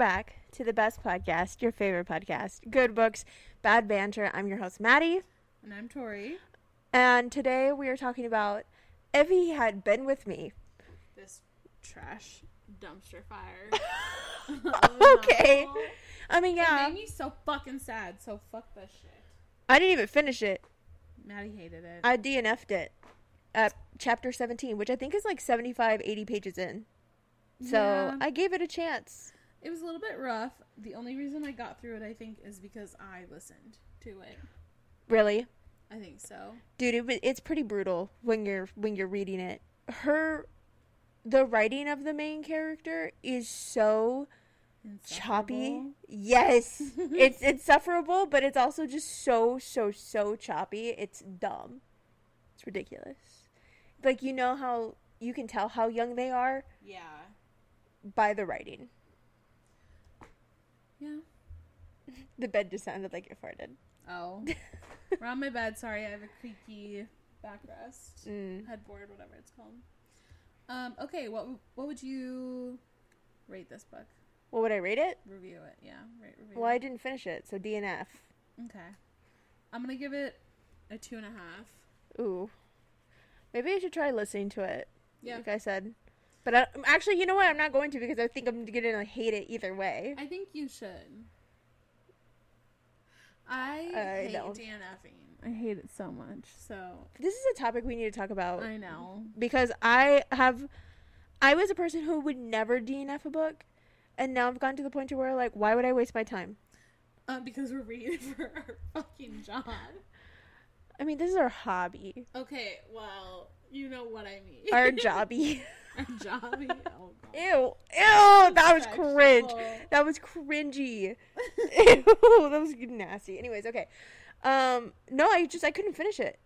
back to the best podcast, your favorite podcast, Good Books, Bad Banter. I'm your host, Maddie. And I'm Tori. And today we are talking about If He Had Been With Me. This trash dumpster fire. okay. novel. I mean, It yeah. made me so fucking sad, so fuck that shit. I didn't even finish it. Maddie hated it. I DNF'd it at chapter 17, which I think is like 75, 80 pages in. So Yeah. I gave it a chance. It was a little bit rough. The only reason I got through it, I think, is because I listened to it. Really? I think so. dude it, it's pretty brutal when you're when you're reading it her the writing of the main character is so choppy yes it's insufferable but it's also just so so so choppy it's dumb it's ridiculous like you know how you can tell how young they are Yeah. by the writing Yeah. the bed just sounded like it farted Oh. We're on my bed. Sorry, I have a creaky backrest. mm. Headboard, whatever it's called. Um, okay, what what would you rate this book? what would i rate it Review it, yeah. Rate, review well i didn't finish it so dnf Okay. I'm gonna give it a two and a half. ooh maybe i should try listening to it Yeah. like I said. But I, actually, you know what? I'm not going to because I think I'm gonna hate it either way. I think you should. I, I hate don't. DNFing. I hate it so much. So This is a topic we need to talk about I know. because I have, I was a person who would never DNF a book, and now I've gotten to the point to where like, why would I waste my time? Uh, because we're reading for our fucking job. I mean, this is our hobby, Okay, well, you know what I mean. our jobby. Oh, Ew, ew, that was cringe. That was cringy. Ew, that was nasty. Anyways, okay. Um, no, I just I couldn't finish it.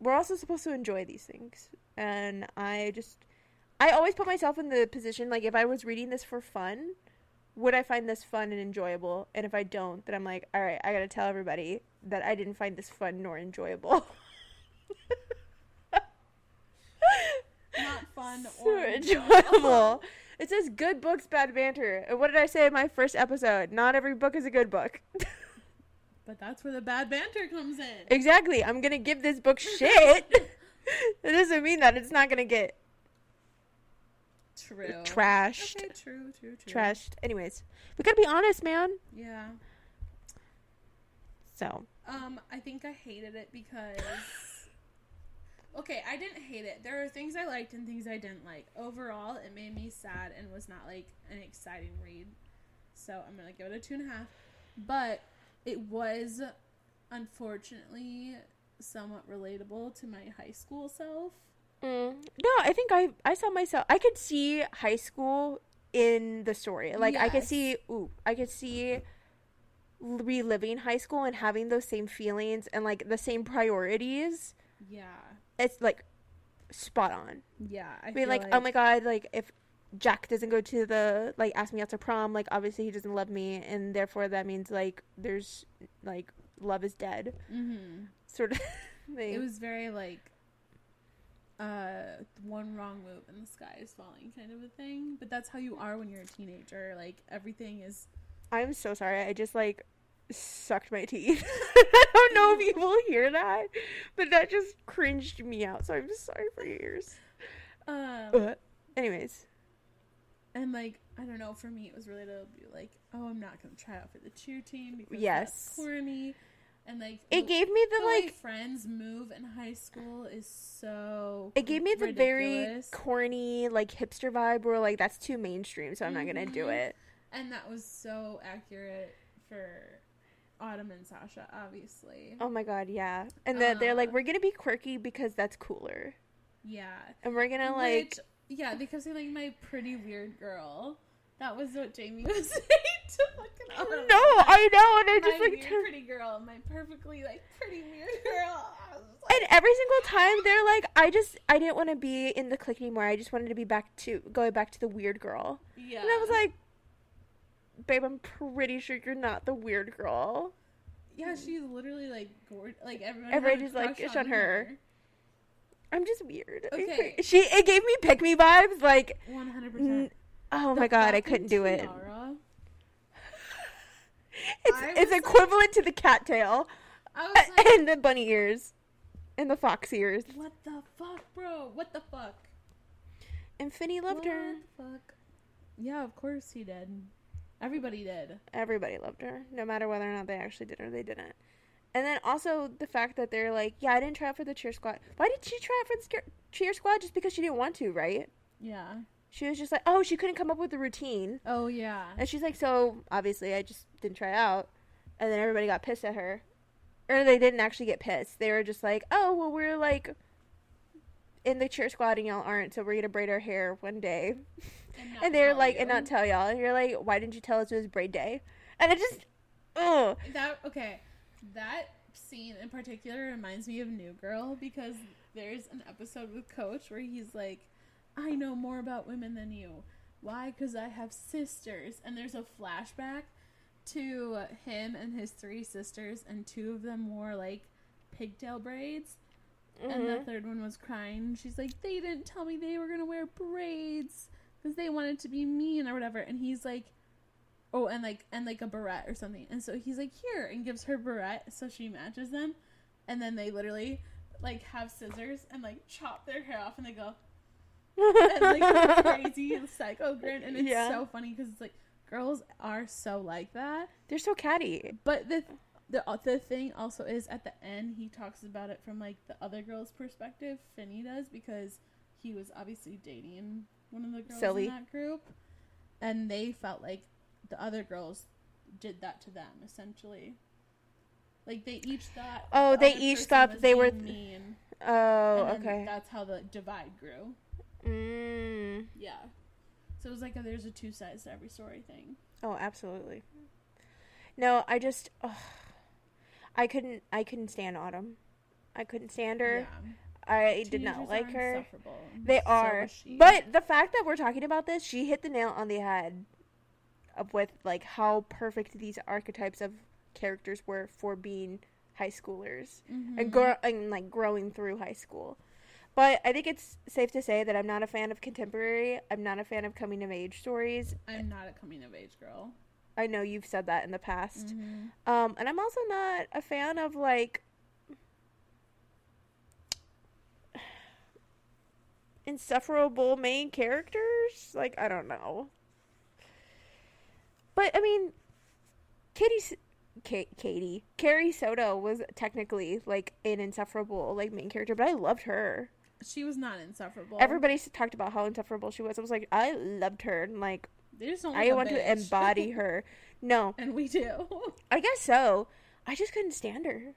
We're also supposed to enjoy these things, and I just I always put myself in the position like if I was reading this for fun, would I find this fun and enjoyable? And if I don't, then I'm like, all right, I gotta tell everybody that I didn't find this fun nor enjoyable. Not fun so or enjoyable. It says good books, bad banter. And what did I say in my first episode? Not every book is a good book. But that's where the bad banter comes in. exactly. I'm gonna give this book shit. it doesn't mean that it's not gonna get True. trashed. Okay, true, true, true. Trashed. Anyways, we gotta be honest, man. Yeah. So Um, I think I hated it because. Okay, I didn't hate it. There are things I liked and things I didn't like. Overall, it made me sad and was not like an exciting read. So I'm gonna give it a two and a half. But it was, unfortunately, somewhat relatable to my high school self. mm, no, I think I I saw myself. I could see high school in the story. Like I could see. Ooh, I could see reliving high school and having those same feelings and like the same priorities. Yeah. It's like spot on. Yeah. I I mean, feel like, oh my god, like if Jack doesn't go to the like ask me out to prom, like obviously he doesn't love me, and therefore that means like there's like love is dead, Mm-hmm. sort of thing. It was very like uh one wrong move and the sky is falling kind of a thing. But that's how you are when you're a teenager. Like everything is I'm so sorry. I just like sucked my teeth. I don't know if you will hear that, but that just cringed me out. So I'm just sorry for your ears. um Ugh. Anyways, and like I don't know, for me it was really to be like, Oh, I'm not gonna try out for the cheer team because Yes. that's corny and like it the- gave me the, the like friends move in high school is so it gave me the very corny like hipster vibe where like that's too mainstream, so I'm not gonna do Mhm. it. and that was so accurate for Autumn and Sasha, obviously. Oh my god, yeah. And then they're like, Uh. we're gonna be quirky because that's cooler, Yeah. and we're gonna like, Which, yeah, because they kept saying like my pretty weird girl. That was what Jamie was saying to fucking no, Autumn. I know, and I my just like, weird turn- pretty girl, my perfectly like pretty weird girl. And every single time they're like, I just, I didn't want to be in the clique anymore. I just wanted to be back to going back to the weird girl, yeah. and I was like, babe, I'm pretty sure you're not the weird girl. yeah, she's literally like gorgeous. Like everyone, Everybody had a just, like, ish on her. I'm just weird. Okay. She, it gave me pick me vibes. Like, One hundred percent. oh my god, I couldn't do it. It's I it's like- equivalent to the cattail like, and the bunny ears and the fox ears. what the fuck, bro? What the fuck? And Finny loved her. What the fuck? Yeah, of course he did. Everybody did. Everybody loved her, no matter whether or not they actually did or they didn't. And then also the fact that they're like, yeah, I didn't try out for the cheer squad. Why did she try out for the cheer squad? Just because she didn't want to, right? Yeah. She was just like, oh, she couldn't come up with a routine. Oh yeah. And she's like, so obviously I just didn't try out. And then everybody got pissed at her. Or they didn't actually get pissed. They were just like, oh, well, we're like in the cheer squad and y'all aren't, so we're to braid our hair one day. not And they're like, you. and not tell y'all. And you're like, why didn't you tell us it was braid day? And it just, oh. that okay. That scene in particular reminds me of New Girl because there's an episode with Coach where he's like, "I know more about women than you. Why? Because I have sisters." And there's a flashback to him and his three sisters, and two of them wore like pigtail braids, and the Mhm. third one was crying. She's like, "They didn't tell me they were gonna wear braids because they wanted to be mean or whatever." And he's like, "Oh, and like and like a barrette or something." And so he's like, "Here," and gives her barrette so she matches them, and then they literally like have scissors and like chop their hair off, and they go and like crazy psycho grin, and it's Yeah. so funny because it's like girls are so like that. They're so catty. But the the uh, the thing also is at the end he talks about it from like the other girl's perspective. Finny does because he was obviously dating one of the girls Silly. in that group, and they felt like the other girls did that to them essentially. Like they each thought. Oh, the they each thought they were th- mean. Oh, and okay. That's how the divide grew. Mm. Yeah. So it was like a, there's a two sides to every story thing. Oh, absolutely. No, I just, ugh. I couldn't, I couldn't stand Autumn. I couldn't stand her. Yeah. I did not like her. They So are, but the fact that we're talking about this, she hit the nail on the head. Of with like how perfect these archetypes of characters were for being high schoolers and Mhm. grow and like growing through high school. But I think it's safe to say that I'm not a fan of contemporary. I'm not a fan of coming of age stories. I'm not a coming of age girl. I know you've said that in the past. Mhm. Um, and I'm also not a fan of like insufferable main characters. Like I don't know. But I mean, Katie, Ka- Katie, Carrie Soto was technically like an insufferable like main character, but I loved her. She was not insufferable. Everybody talked about how insufferable she was. I was like, I loved her, and like they just don't. I want to embody her. No, and we do. I guess so. I just couldn't stand her.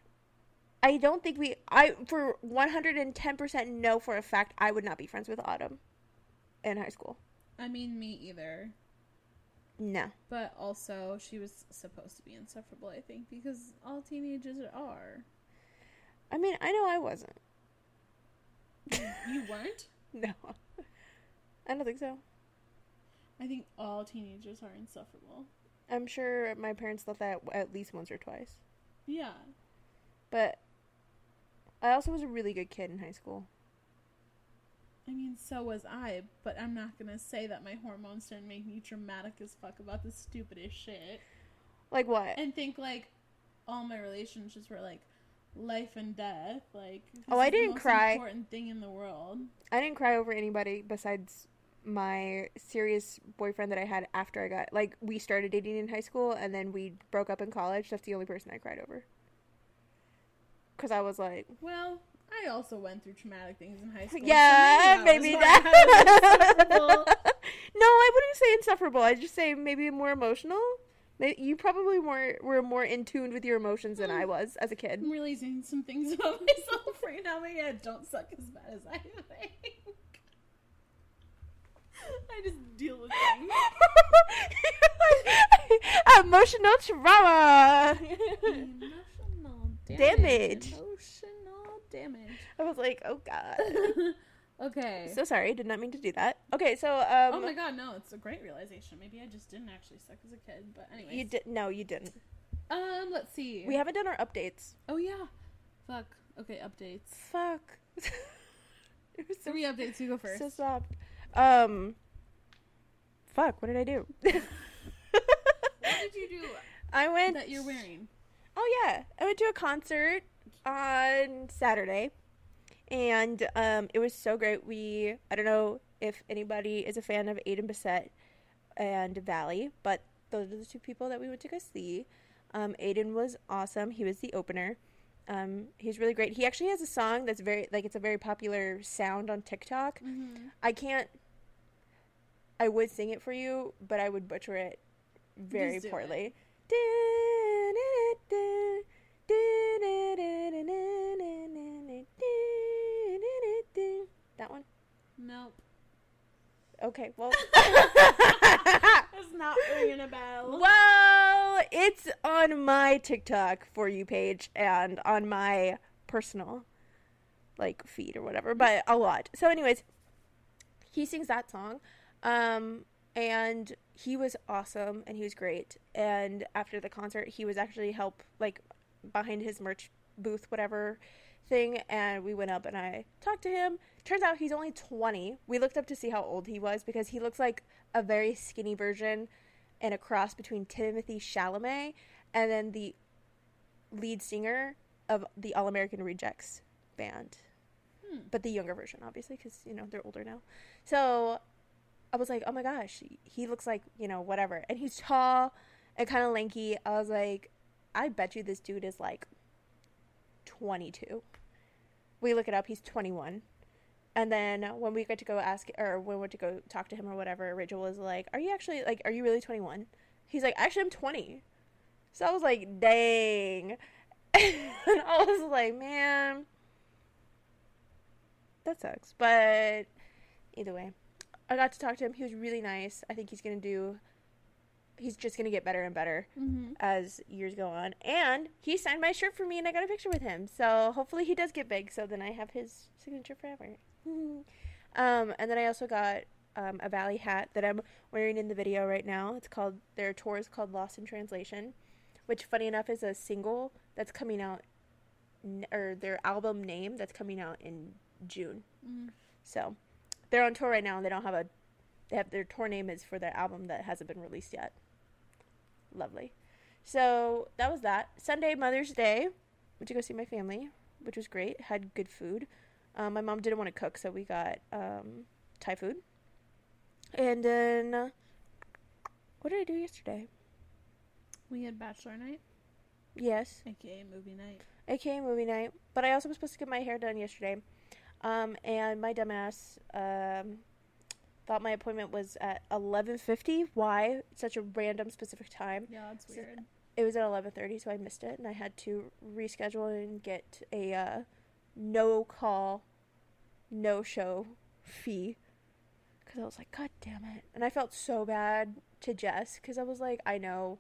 I don't think we. I for one hundred and ten percent know for a fact I would not be friends with Autumn in high school. I mean, me either. No. But also, she was supposed to be insufferable. I think because all teenagers are. I mean, I know I wasn't. You weren't. No. I don't think so. I think all teenagers are insufferable. I'm sure my parents thought that at least once or twice. Yeah. But I also was a really good kid in high school. I mean, so was I, but I'm not gonna say that my hormones didn't make me dramatic as fuck about the stupidest shit. Like what? And think like all my relationships were like life and death. Like Oh, I didn't most cry. Important thing in the world. I didn't cry over anybody besides my serious boyfriend that I had after I got like we started dating in high school and then we broke up in college. That's the only person I cried over. Cuz I was like, Well, I also went through traumatic things in high school. so yeah, maybe maybe that was was that. no, I wouldn't say insufferable. I'd just say maybe more emotional. You probably more were more in tune with your emotions than I mm. was as a kid. I'm realizing some things about myself right now. Maybe I don't suck as bad as I think. I just deal with things. Emotional trauma. Emotional Damage. Emotional damage. I was like, oh god. okay. So sorry, did not mean to do that. Okay, so um, oh my god, no, it's a great realization. Maybe I just didn't actually suck as a kid. But anyway. you did no, you didn't. Um, let's see. We haven't done our updates. Oh yeah. Fuck. Okay, updates. Fuck. So, Three updates. You go first. so soft. Um. Fuck. What did I do? what did you do? I went. that you're wearing. Oh yeah, I went to a concert on Saturday, and um, it was so great. We I don't know if anybody is a fan of Aiden Bissett and Valley, but those are the two people that we went to go see. Um, Aiden was awesome. He was the opener. Um, he's really great. He actually has a song that's very like it's a very popular sound on TikTok. Mm-hmm. I can't. I would sing it for you, but I would butcher it very poorly. That one. Nope. Okay, well. It's not ringing a bell. well, it's on my TikTok for you page and on my personal like feed or whatever, but a lot. So anyways, he sings that song. Um and he was awesome and he was great. And after the concert, he was actually help like behind his merch booth whatever thing and we went up and I talked to him. Turns out he's only 20. We looked up to see how old he was because he looks like a very skinny version and a cross between Timothée Chalamet and then the lead singer of the All American Rejects band. Hmm. But the younger version, obviously, because, you know, they're older now. So I was like, oh my gosh, he looks like, you know, whatever. And he's tall and kind of lanky. I was like, I bet you this dude is like 22. We look it up, he's 21. And then when we got to go ask, or when we went to go talk to him or whatever, Rachel was like, Are you actually, like, are you really 21? He's like, Actually, I'm 20. So I was like, Dang. and I was like, Man, that sucks. But either way, I got to talk to him. He was really nice. I think he's going to do, he's just going to get better and better Mm-hmm. as years go on. And he signed my shirt for me and I got a picture with him. So hopefully he does get big so then I have his signature forever. um, and then I also got um, a Valley hat that I'm wearing in the video right now. It's called, their tour is called Lost in Translation, which funny enough is a single that's coming out, n- or their album name that's coming out in June. Mm. So they're on tour right now and they don't have a, they have their tour name is for their album that hasn't been released yet. Lovely. So that was that. Sunday, Mother's Day, went to go see my family, which was great. Had good food. Um, my mom didn't want to cook, so we got um, Thai food. And then, uh, what did I do yesterday? We had bachelor night, Yes, aka movie night. aka movie night. But I also was supposed to get my hair done yesterday. Um, and my dumbass um, thought my appointment was at 11.50. Why? Such a random specific time. Yeah, that's So- weird. it was at 11:30 so I missed it and I had to reschedule and get a uh, no call no show fee cuz I was like god damn it and I felt so bad to Jess cuz I was like I know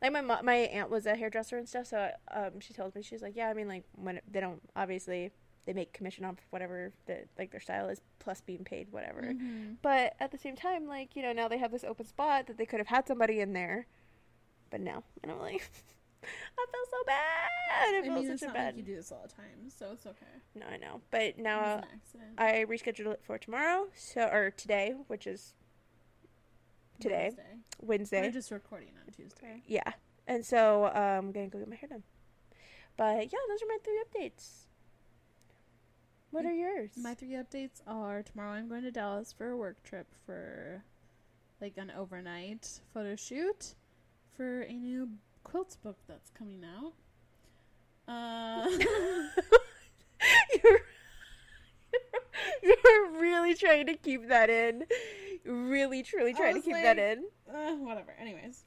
like my my aunt was a hairdresser and stuff so um she told me she's like yeah I mean like when they don't obviously they make commission off whatever that like their style is plus being paid whatever Mhm. but at the same time, like, you know, now they have this open spot that they could have had somebody in there. But no. And I'm like, I feel so bad. I, I felt mean, it's such a bad. like you do this all the time, so it's okay. No, I know. But now. I rescheduled it for tomorrow, so or today, which is today, Wednesday. Wednesday. We're just recording on Tuesday. Yeah. And so um, I'm going to go get my hair done. But yeah, those are my three updates. What are yours? My three updates are tomorrow I'm going to Dallas for a work trip for like an overnight photo shoot for a new quilts book that's coming out. Uh, you're, you're really trying to keep that in. Really, truly trying to keep that in. uh, whatever. Anyways.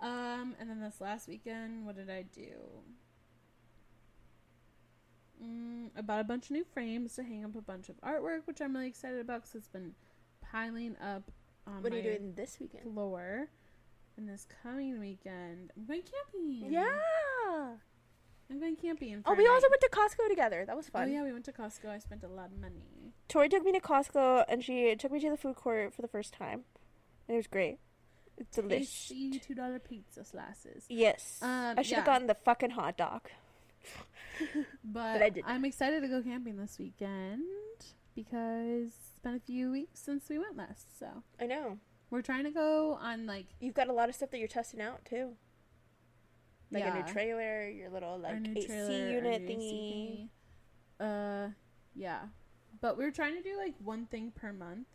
Um, and then this last weekend, what did I do? Mm, I bought a bunch of new frames to hang up a bunch of artwork, which I'm really excited about because it's been piling up on What are you doing this weekend? floor. And this coming weekend, I'm going camping. Yeah. I'm going camping. Oh, we a also night. went to Costco together. That was fun. Oh yeah, we went to Costco. I spent a lot of money. Tori took me to Costco and she took me to the food court for the first time. And it was great. It's delicious. Two dollar pizza slices. Yes. Um, I should have yeah. gotten the fucking hot dog. But, didn't. I'm excited to go camping this weekend because it's been a few weeks since we went last. So I know. we're trying to go on like You've got a lot of stuff that you're testing out too. Like a new trailer, your little like AC trailer, unit thingy. AC thingy. Uh, yeah. But we're trying to do like one thing per month,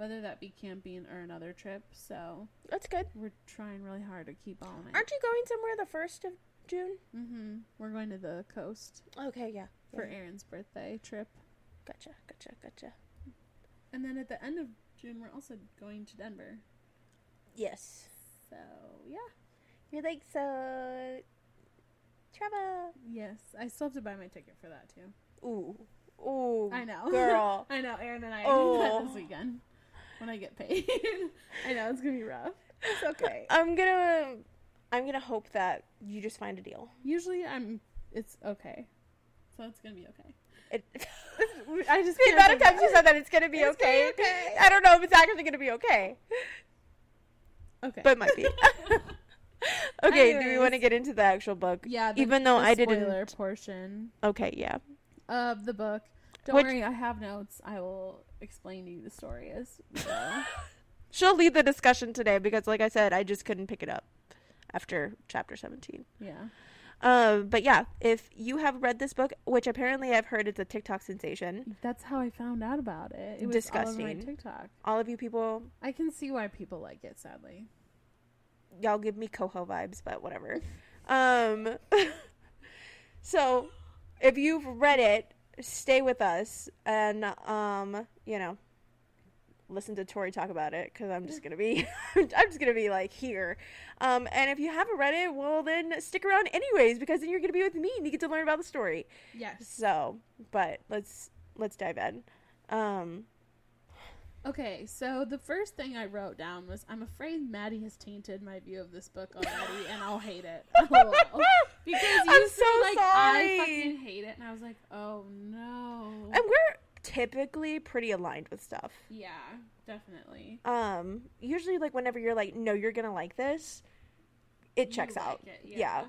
whether that be camping or another trip. So That's good. we're trying really hard to keep on it. Aren't you going somewhere the first of June? Mm-hmm. We're going to the coast Okay, yeah. for yeah. Aaron's birthday trip. Gotcha, gotcha, gotcha. And then at the end of June, we're also going to Denver. Yes. So, yeah. You're like so travel. Yes. I still have to buy my ticket for that, too. Ooh. Ooh. I know. Girl. I know. Aaron and I Oh. that this weekend when I get paid. I know. It's going to be rough. It's okay. I'm gonna I'm gonna hope that you just find a deal. Usually, I'm. It's okay. So, it's going to be okay. It, I just the amount of times you said that it's gonna be It's gonna okay. be okay. I don't know if it's actually gonna be okay, Okay. but it might be. okay, do we want to get into the actual book? yeah, the, even though I didn't- spoiler portion Okay, yeah. of the book. Don't Which- worry, I have notes. I will explain to you the story is. She'll lead the discussion today because, like I said, I just couldn't pick it up after chapter 17. yeah. Um, but yeah, if you have read this book, which apparently I've heard it's a TikTok sensation, That's how I found out about it. It was Disgusting. all TikTok. all of you people, I can see why people like it. Sadly, y'all give me coho vibes, but whatever. um, so if you've read it, stay with us and um, you know, listen to Tori talk about it because I'm just gonna be, I'm just gonna be like here. Um, and if you haven't read it, well then stick around anyways because then you're gonna be with me and you get to learn about the story. yes. So, but let's let's dive in. Um, Okay, so the first thing I wrote down was I'm afraid Maddie has tainted my view of this book already, and I'll hate it. Because you I'm said so like sorry. I fucking hate it, and I was like, oh no. and we're typically pretty aligned with stuff. yeah, definitely. Um, usually like whenever you're like, no, you're gonna like this, it checks You out. it, yeah.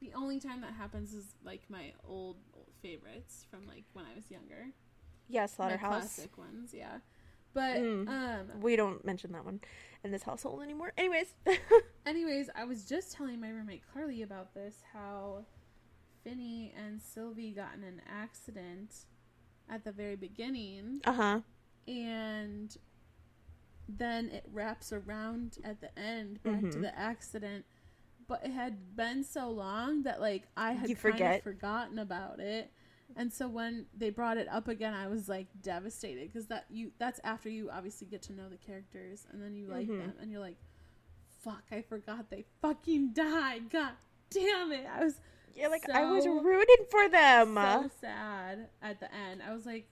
The only time that happens is like my old, old favorites from like when I was younger. Yeah, Slaughterhouse. classic ones, yeah. But Mm. um We don't mention that one in this household anymore. Anyways. anyways, I was just telling my roommate Carly about this how Finny and Sylvie got in an accident at the very beginning uh huh. and then it wraps around at the end back to Mhm. the accident but it had been so long that like i had You kind forget. of forgotten about it and so when they brought it up again i was like devastated because that you that's after you obviously get to know the characters and then you like Mhm. them and you're like fuck i forgot they fucking died god damn it i was Yeah, like I was rooting for them. so sad at the end i was like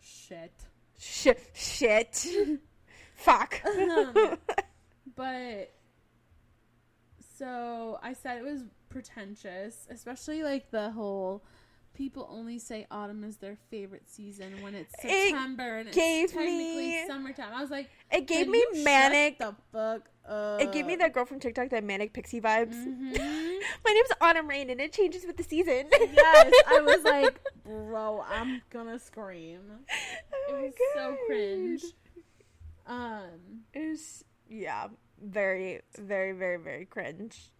shit Shit. Shit. Fuck. Um, but so I said it was pretentious, especially like the whole people only say autumn is their favorite season when it's It September and it's gave technically me- summertime. I was like, it gave me manic. the fuck up. It gave me that girl from TikTok that manic pixie vibes. Mhm. My name's Autumn Rain, and it changes with the season. yes, I was like, bro, I'm gonna scream. Oh It was so cringe. Um, It was yeah, very, very, very, very cringe.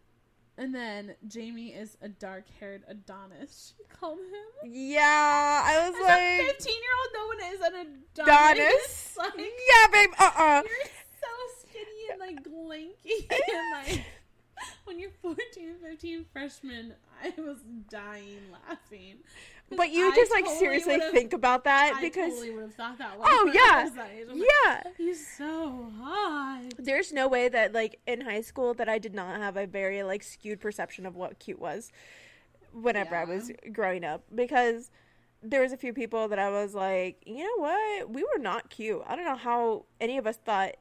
And then Jamie is a dark-haired Adonis. She called him. Yeah, I was As like, 15 year old, no one is an Adonis. Adonis. like, yeah, babe. Uh, uh you're so skinny and like lanky. and like, when you're 14 and 15 freshman, I was dying laughing. But you I just like totally seriously think about that I because totally would have thought that. Oh, yeah. that age. Like, yeah, He's so hot. there's no way that like in high school that I did not have a very like skewed perception of what cute was whenever I was growing up because there was a few people that I was like, you know what, we were not cute. I don't know how any of us thought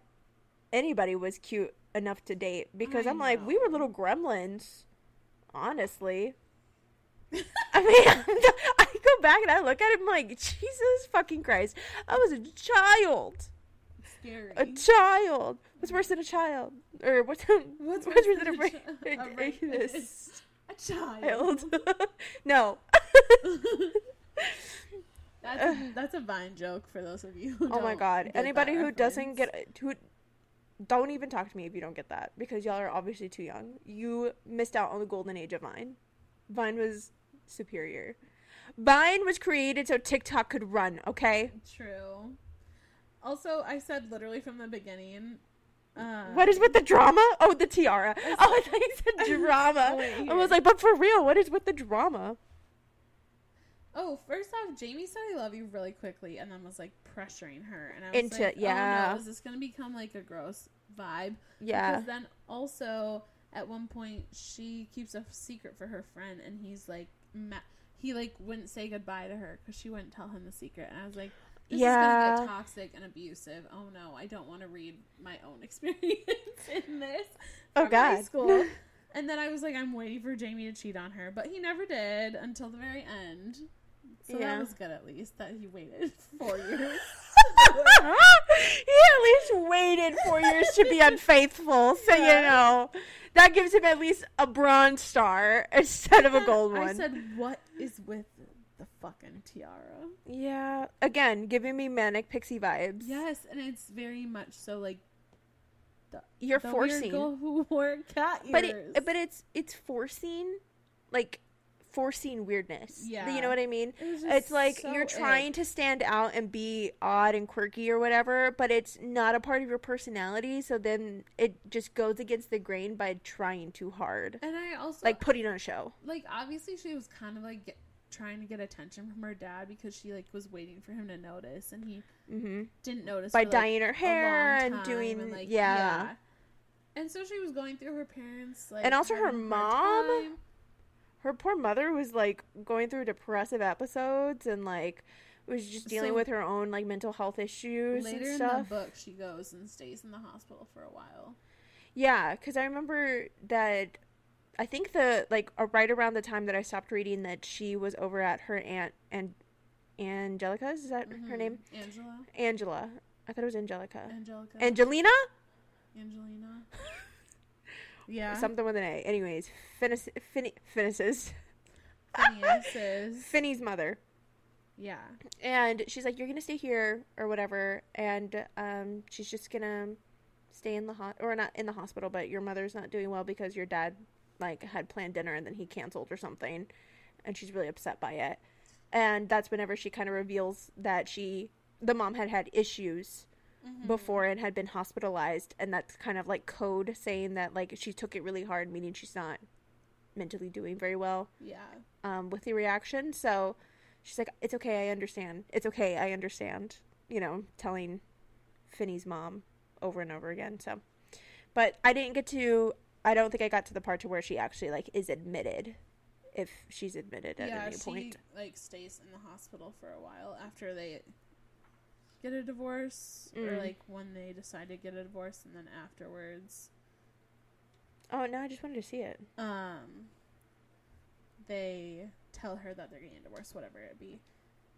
anybody was cute enough to date because I I'm like, we were little gremlins, honestly. I mean, I go back and I look at him like, Jesus fucking Christ, I was a child. Scary. A child. What's worse than a child? Or what's What's what's worse worse than a, than a ra- a rapist? a child. No. That's a, that's a Vine joke for those of you. Oh my god. Anybody who doesn't reference. get who don't even talk to me if you don't get that because y'all are obviously too young. You missed out on the golden age of Vine. Vine was superior. Vine was created so TikTok could run, okay? True. Also, I said literally from the beginning. Uh, What is with the drama? Oh, the tiara. Oh, I thought you said drama. Wait, I was like, but for real, what is with the drama? Oh, first off, Jamie said I love you really quickly, and then was like pressuring her, and I was Into- like, yeah. oh no, is this gonna become like a gross vibe? Yeah. Because then also at one point she keeps a secret for her friend, and he's like, ma- he like wouldn't say goodbye to her because she wouldn't tell him the secret, and I was like. This is gonna get toxic and abusive. Oh no, I don't want to read my own experience in this. Oh, from high God. School. And then I was like, I'm waiting for Jamie to cheat on her, but he never did until the very end. So Yeah. that was good at least that he waited four years. he at least waited four years to be unfaithful, so you know that gives him at least a bronze star instead of a gold one. I said, what is with the fucking tiara? yeah, again, giving me manic pixie vibes. Yes, and it's very much so like you're the weird forcing, girl who wore cat ears. but it, but it's it's forcing, like forcing weirdness. Yeah. you know what I mean. It It's like so you're ick. trying to stand out and be odd and quirky or whatever, but it's not a part of your personality. So then it just goes against the grain by trying too hard, And I also like putting on a show. like obviously she was kind of like trying to get attention from her dad because she like was waiting for him to notice and he hmm didn't notice By for, like, dyeing her hair and doing, and, like, yeah. And so she was going through her parents like And also her mom? Her poor mother was like going through depressive episodes and like was just dealing So- with her own like mental health issues Later and in the book, she goes and stays in the hospital for a while. Yeah, because I remember that. I think the like right around the time that I stopped reading that she was over at her aunt and Angelica is that her Mhm. name? Angela, Angela. I thought it was Angelica. Angelica, Angelina? Angelina. Yeah, Something with an A. Anyways, Finis, Finny, Finis's Phineas is Finny's mother. yeah. and she's like you're gonna stay here or whatever and um she's just gonna stay in the hot or not in the hospital but your mother's not doing well because your dad like had planned dinner and then he canceled or something and she's really upset by it and that's whenever she kind of reveals that she the mom had had issues Mhm. before and had been hospitalized and that's kind of like code saying that like she took it really hard meaning she's not mentally doing very well Yeah. um, with the reaction. So she's like, "It's okay, I understand. It's okay, I understand." You know, telling Finny's mom over and over again. So, but I didn't get to. I don't think I got to the part to where she actually like is admitted, if she's admitted at yeah, any she point. like stays in the hospital for a while after they get a divorce, or Mm. like when they decide to get a divorce, and then afterwards, Oh no, I just wanted to see it. um, they tell her that they're getting a divorce, whatever it be.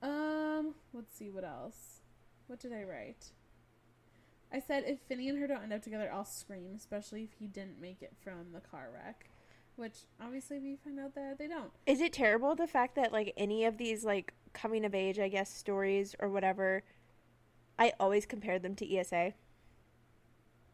Um, let's see what else. What did I write? I said if Finny and her don't end up together, I'll scream, especially if he didn't make it from the car wreck. Which obviously we find out that they don't. Is it terrible the fact that like any of these like coming of age, I guess, stories or whatever, I always compared them to ESA.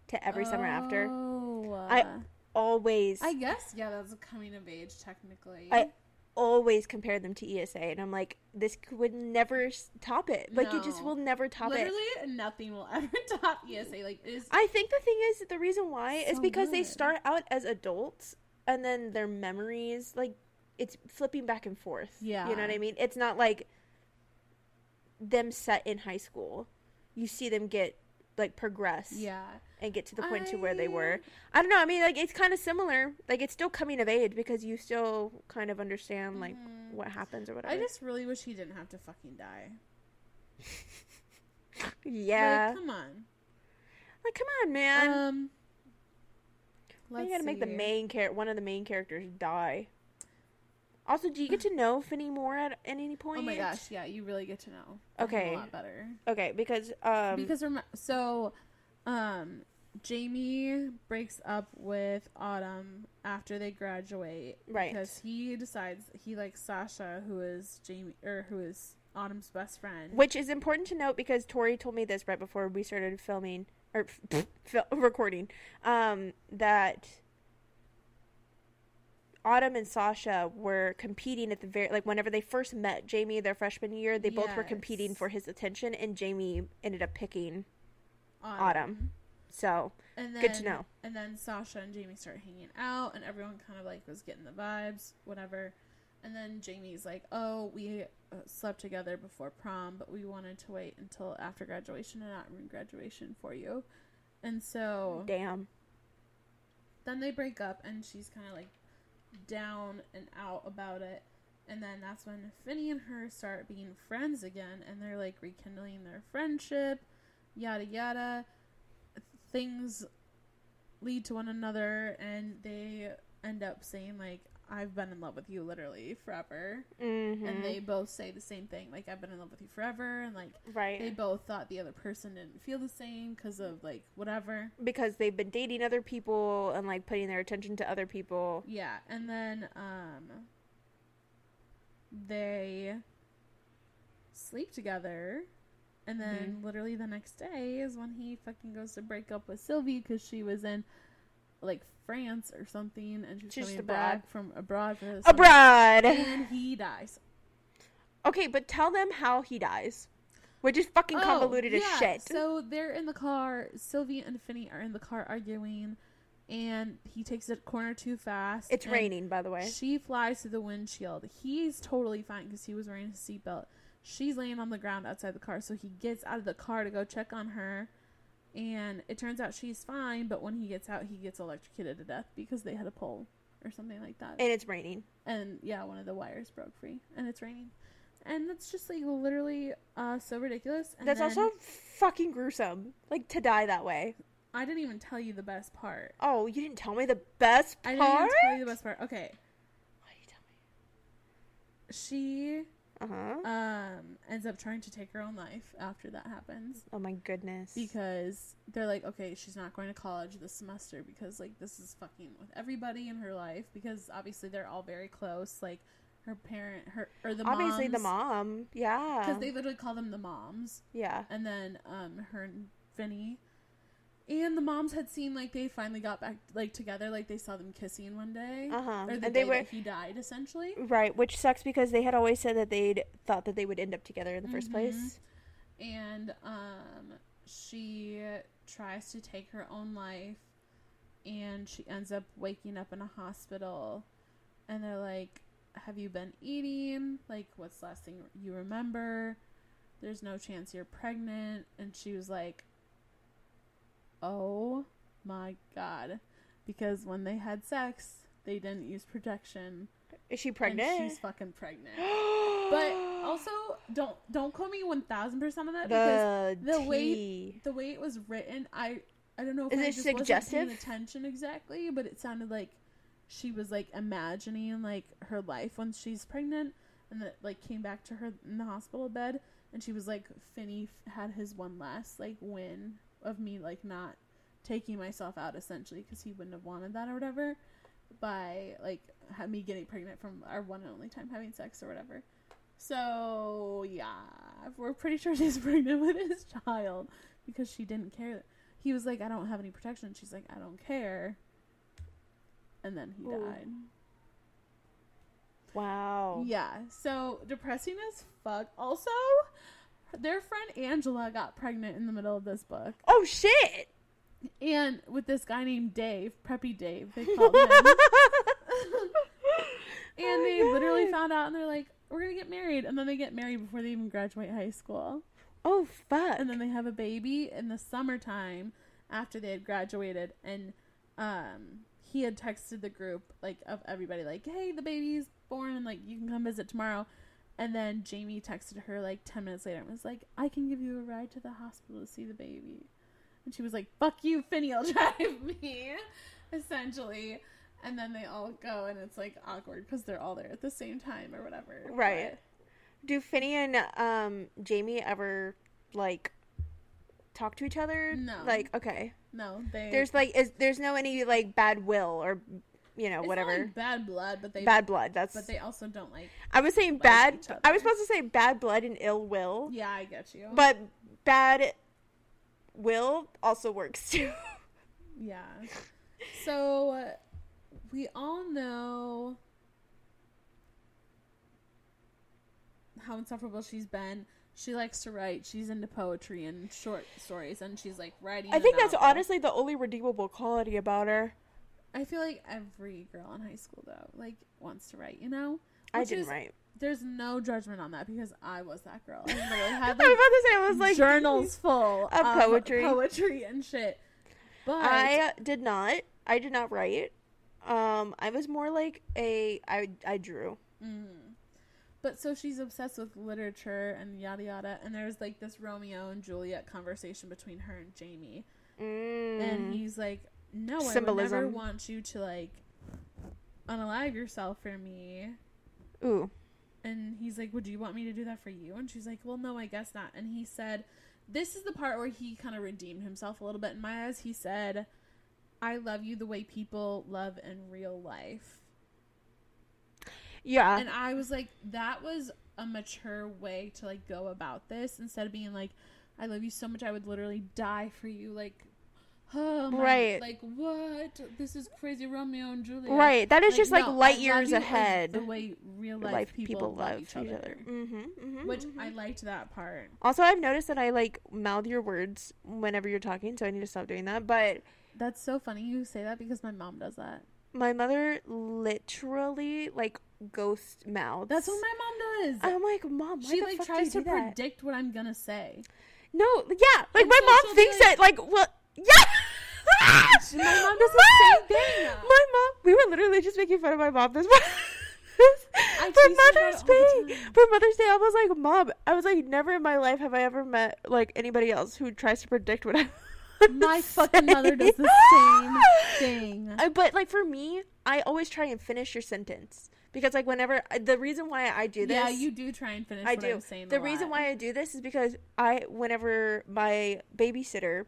To every summer after. Oh, I- uh, Always. I guess yeah, that's a coming of age technically. I always compare them to ESA, and I'm like, this would never top it. Like, it just will never top literally it. Literally, nothing will ever top ESA. Like is I think the thing is, the reason why is So because they start out as adults, and then their memories, like, it's flipping back and forth. Yeah. You know what I mean? It's not like them set in high school. You see them get, like, progress yeah. and get to the point to where they were. I don't know. I mean, like, it's kind of similar. Like, it's still coming of age because you still kind of understand, like, Mhm. what happens or whatever. I just really wish he didn't have to fucking die. yeah. Like, come on. Like, come on, man. Um. Let's you gotta make the main character, one of the main characters die. Also, do you get to know Finny more at, at any point? Oh my gosh, yeah, you really get to know. Okay. A lot better. Okay, because um, because rem- so um Jamie breaks up with Autumn after they graduate Right. because he decides he likes Sasha who is Jamie or who is Autumn's best friend. which is important to note because Tori told me this right before we started filming. or fil- recording um, that Autumn and Sasha were competing at the very like whenever they first met Jamie their freshman year, they both were competing for his attention, and Jamie ended up picking Autumn. Autumn. So And then, Good to know. And then Sasha and Jamie start hanging out, and everyone kind of like was getting the vibes, whatever. And then Jamie's like, "Oh, we uh, slept together before prom, but we wanted to wait until after graduation and not ruin graduation for you." And so damn. then they break up, and she's kind of like down and out about it. And then that's when Finny and her start being friends again, and they're like rekindling their friendship, yada yada. Things lead to one another, and they end up saying like, "I've been in love with you literally forever," hmm and they both say the same thing, like, "I've been in love with you forever," and like right they both thought the other person didn't feel the same because of like whatever. because they've been dating other people and like putting their attention to other people. Yeah, and then um they sleep together. And then literally the next day is when he fucking goes to break up with Sylvie because she was in like France or something and she's Just coming abroad. back from abroad for the summer. Abroad. And he dies. Okay, but tell them how he dies, which is fucking Oh, convoluted as shit. So they're in the car. Sylvie and Finny are in the car arguing, and he takes a corner too fast. it's raining, by the way. She flies through the windshield. He's totally fine because he was wearing his seatbelt. She's laying on the ground outside the car, so he gets out of the car to go check on her. And it turns out she's fine, but when he gets out, he gets electrocuted to death because they had a pole or something like that. And it's raining. and yeah, one of the wires broke free, and it's raining. And that's just like literally uh, so ridiculous. And That's then- also fucking gruesome. Like to die that way. I didn't even tell you the best part. Oh, you didn't tell me the best part? I didn't tell you the best part. Okay, Why did you tell me? Uh huh. um ends up trying to take her own life after that happens oh my goodness. because they're like, okay, she's not going to college this semester because like this is fucking with everybody in her life because obviously they're all very close. Like her parent, her or the mom. obviously the mom. Yeah. because they literally call them the moms. yeah. and then um her and Vinny and the moms had seen like they finally got back like together like they saw them kissing one day Uh huh. or the And day they were that he died essentially right, which sucks because they had always said that they'd thought that they would end up together in the first Mhm. place. and um she tries to take her own life and she ends up waking up in a hospital and they're like have you been eating like what's the last thing you remember there's no chance you're pregnant and she was like oh my god. Because when they had sex they didn't use protection Is she pregnant? she's fucking pregnant. But also don't don't quote me 1000% on that because the way- the way it was written, I I don't know if Is I it just wasn't suggestive? paying attention exactly, but it sounded like she was like imagining like her life when she's pregnant, and that like came back to her in the hospital bed, and she was like, Finny f- had his one last like win of me like not taking myself out essentially because he wouldn't have wanted that or whatever by like ha- me getting pregnant from our one and only time having sex or whatever. So yeah, we're pretty sure she's pregnant with his child because she didn't care. He was like, "I don't have any protection." She's like, "I don't care," and then he Ooh. died. Wow. Yeah, so depressing as fuck. Also, their friend Angela got pregnant in the middle of this book, Oh shit. and with this guy named Dave, Preppy Dave, they called him. And Oh they literally found out, and they're like, "We're gonna get married," and then they get married before they even graduate high school. Oh fuck. and then they have a baby in the summertime after they had graduated and um he had texted the group like of everybody like hey the baby's born and like you can come visit tomorrow and then jamie texted her like 10 minutes later and was like i can give you a ride to the hospital to see the baby and she was like fuck you finny will drive me essentially and then they all go and it's like awkward because they're all there at the same time or whatever Right. Do Finny and um Jamie ever like talk to each other? No. Like okay. No they There's like is there's no any like bad will or you know it's whatever. like, bad blood but they bad blood. That's but they also don't like I was saying bad. I was supposed to say bad blood and ill will, yeah i get you but bad Will also works too. Yeah. So uh, we all know how insufferable she's been. She likes to write. She's into poetry and short stories, and she's like writing. I think that's honestly the only redeemable quality about her. I feel like every girl in high school though, like wants to write. You know, I didn't is- write. There's no judgment on that because I was that girl. I literally had I was about to say I was like journals full of poetry. poetry and shit. But I did not. I did not write. Um, I was more like a I I drew. Mm. But so she's obsessed with literature and yada yada, and there's like this Romeo and Juliet conversation between her and Jamie, Mm. and he's like, "No, I would never want you to like unalive yourself for me." Ooh. And he's like, "Would you want me to do that for you?" And she's like, "Well, no, I guess not." And he said, "This is the part where he kind of redeemed himself a little bit in my eyes." He said, "I love you the way people love in real life." Yeah. and I was like, that was a mature way to like go about this instead of being like, I love you so much, I would literally die for you. Like, oh my, Right. Like what? This is crazy, Romeo and Juliet. right. That is Like, just like no, light years ahead. the way real life, life people, love, each other. Mm-hmm, mm-hmm, Which mhm. I liked that part. Also, I've noticed that I like mouth your words whenever you're talking, so I need to stop doing that. But That's so funny you say that because my mom does that. my mother literally like ghost mouths. That's what my mom does. I'm like, mom, why she like tries to predict what I'm gonna say. No, yeah, like And my so mom thinks like- that, like, well, yeah. My mom does the same thing. My mom, we were literally just making fun of my mom this morning. I for tease her about Mother's Day. For Mother's Day, I was like, Mom, I was like, never in my life have I ever met like anybody else who tries to predict what I. My fucking mother does the same thing. Uh, but like for me, I always try and finish your sentence because like whenever the reason why I do this, Yeah, you do try and finish I do. I'm saying. The reason lot. why I do this is because I, whenever my babysitter,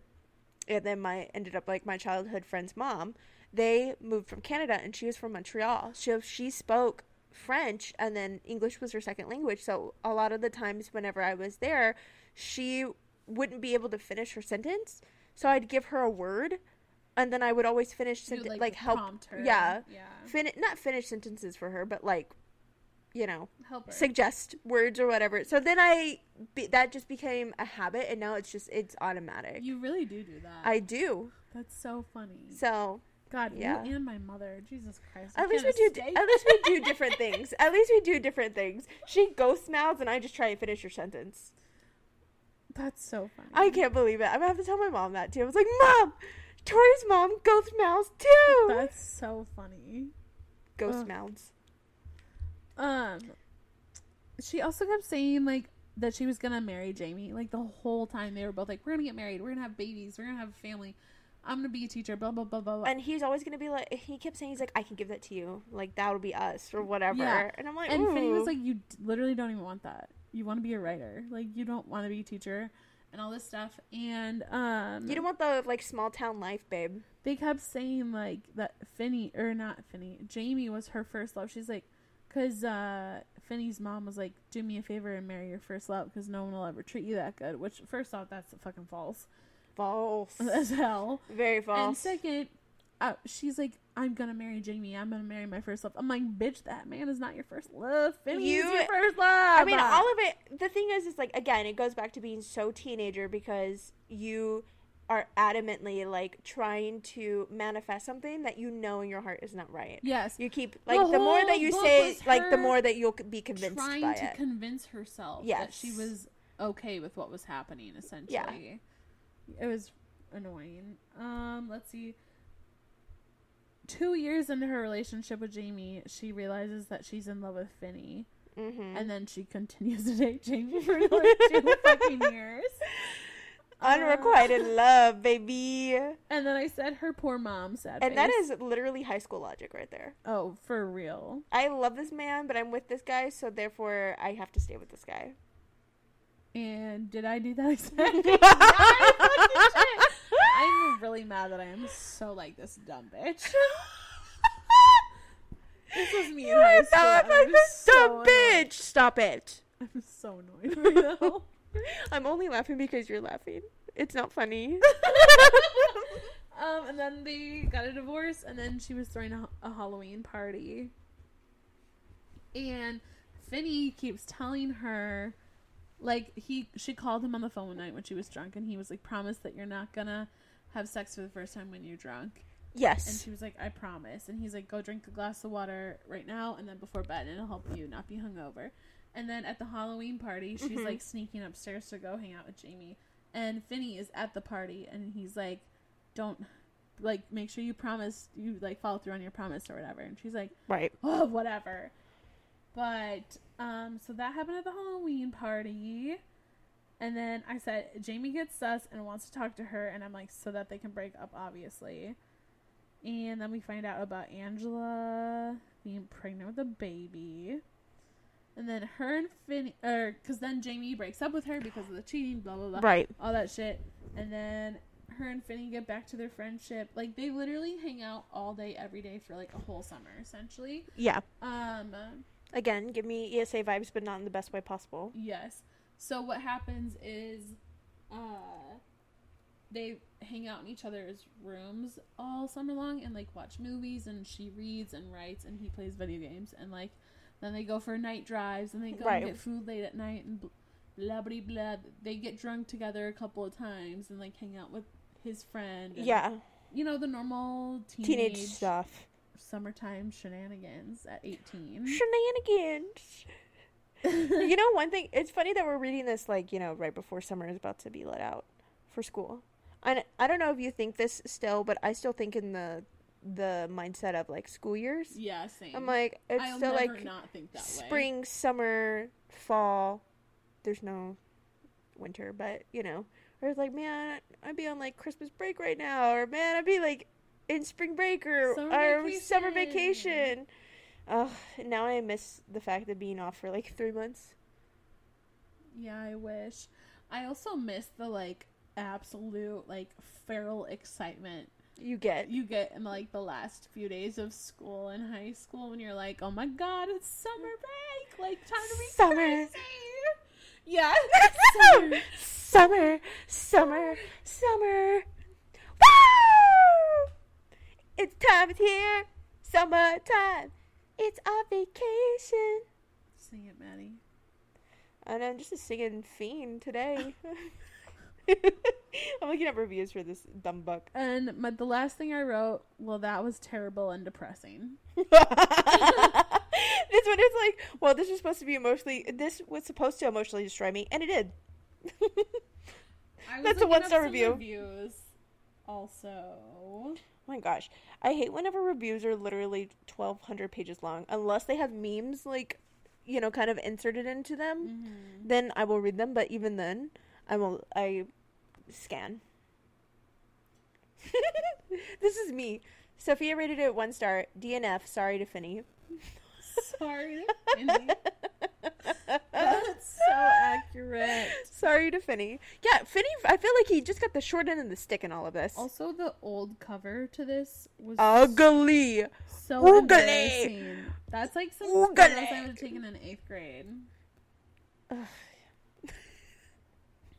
and then my ended up like my childhood friend's mom, they moved from Canada and she was from Montreal. So she spoke French and then English was her second language. So a lot of the times whenever I was there, she wouldn't be able to finish her sentence. So I'd give her a word, and then I would always finish senten- like, help her. yeah. yeah. fin- not finish sentences for her, but like, you know, Help suggest words or whatever. So then I be, that just became a habit, and now it's just it's automatic. you really do do that. I do. That's so funny. So God, yeah. you and my mother. Jesus Christ. At least we do. At least we do different things. At least we do different things. She ghost mouths, and I just try and finish your sentence. That's so funny. I can't believe it. I'm gonna have to tell my mom that too. I was like, Mom, Tori's mom ghost mouths too. That's so funny. ghost Ugh. mouths. Um, she also kept saying like that she was gonna marry Jamie. Like the whole time they were both like, "We're gonna get married. We're gonna have babies. We're gonna have a family. I'm gonna be a teacher." Blah blah blah blah blah. And he's always gonna be like, he kept saying he's like, I can give that to you. Like that'll be us or whatever. Yeah. And I'm like, And Finny was like, "You d- literally don't even want that. You want to be a writer. Like you don't want to be a teacher." And all this stuff, and um, you don't want the like small town life, babe. they kept saying like that Finny or not Finny, Jamie was her first love. She's like, because uh, Finny's mom was like, "Do me a favor and marry your first love, because no one will ever treat you that good." Which, first off, that's fucking false False. as hell. Very false. And second, uh, she's like, "I'm gonna marry Jamie. I'm gonna marry my first love." I'm like, "Bitch, that man is not your first love. Finny is You- your first love." I mean, all of it. The thing is, is like again, it goes back to being so teenager because you are adamantly like trying to manifest something that you know in your heart is not right. yes, You keep like the, more that you say, like the more that you'll be convinced trying to it. convince herself that she was okay with what was happening essentially. It was annoying. Um let's see. Two years into her relationship with jamie she realizes that she's in love with Finny. Mm-hmm. and then she continues to date jamie for another two fucking years Unrequited love, baby. and then i said her poor mom sad And that is literally high school logic right there. oh for real I love this man, but I'm with this guy, so therefore I have to stay with this guy. and did i do that exactly I fucking did. I'm really mad that I am so like this dumb bitch. this was me in You high are not like this so dumb annoyed. bitch. Stop it. I'm so annoyed right now. I'm only laughing because you're laughing. It's not funny. um, and then they got a divorce, and then she was throwing a, a Halloween party. And Finny keeps telling her, like he, she called him on the phone one night when she was drunk, and he was like, "Promise that you're not gonna have sex for the first time when you're drunk." Yes. And she was like, "I promise." And he's like, "Go drink a glass of water right now, and then before bed, and it'll help you not be hungover." And then at the Halloween party, she's Mhm. like sneaking upstairs to go hang out with Jamie, and Finny is at the party, and he's like, "Don't." Like, make sure you promise you like follow through on your promise or whatever. And she's like, Right. oh, whatever. But um, so that happened at the Halloween party, and then I said Jamie gets sus and wants to talk to her, and I'm like, so that they can break up, obviously. And then we find out about Angela being pregnant with a baby. And then her and Finn, or because then Jamie breaks up with her because of the cheating, blah blah blah, Right. all that shit. And then her and Finny get back to their friendship. Like they literally hang out all day, every day for like a whole summer, essentially. Yeah. Um, Again, give me ESA vibes, but not in the best way possible. yes. So what happens is, uh, they hang out in each other's rooms all summer long and like watch movies, and she reads and writes, and he plays video games, and like then they go for night drives, and they go Right. and get food late at night, and blah blah blah. They get drunk together a couple of times, and like hang out with his friend. And, Yeah. you know the normal teenage, Teenage stuff. summertime shenanigans at eighteen. Shenanigans. you know, one thing, it's funny that we're reading this, like, you know, right before summer is about to be let out for school. I, I don't know if you think this still, but I still think in the the mindset of like school years. yeah, same. I'm like, it's I'll still like not think that way. spring, summer, fall. There's no winter, but you know, or it's like, man, I'd be on like Christmas break right now, or man, I'd be like in spring break or Summer or summer vacation. vacation. Ugh, now I miss the fact of being off for like three months. Yeah, I wish. I also miss the like absolute like feral excitement You get you get in like the last few days of school in high school when you're like, oh my god, it's summer break, like time to be Summer. crazy. Yeah, summer, summer, summer, summer. Woo! It's time is here, summertime. It's our vacation. Sing it, Maddie. And I'm just a singing fiend today. I'm looking at reviews for this dumb book. And my, the last thing I wrote, well, that was terrible and depressing. this one is like, well, this was supposed to be emotionally. This was supposed to emotionally destroy me, and it did. I was That's a one star review. Reviews. Also, Oh my gosh. I hate whenever reviews are literally 1200 pages long unless they have memes like you know kind of inserted into them. Mhm. Then I will read them, but even then I will I scan. this is me. Sophia rated it 1 star. DNF, sorry to Finny. sorry, to Finny. That's so accurate. Sorry to Finny. Yeah, Finny I feel like he just got the short end of the stick in all of this. Also, the old cover to this was Ugly. so Oogly. embarrassing. That's like some Oogly. photos I would have taken in eighth grade.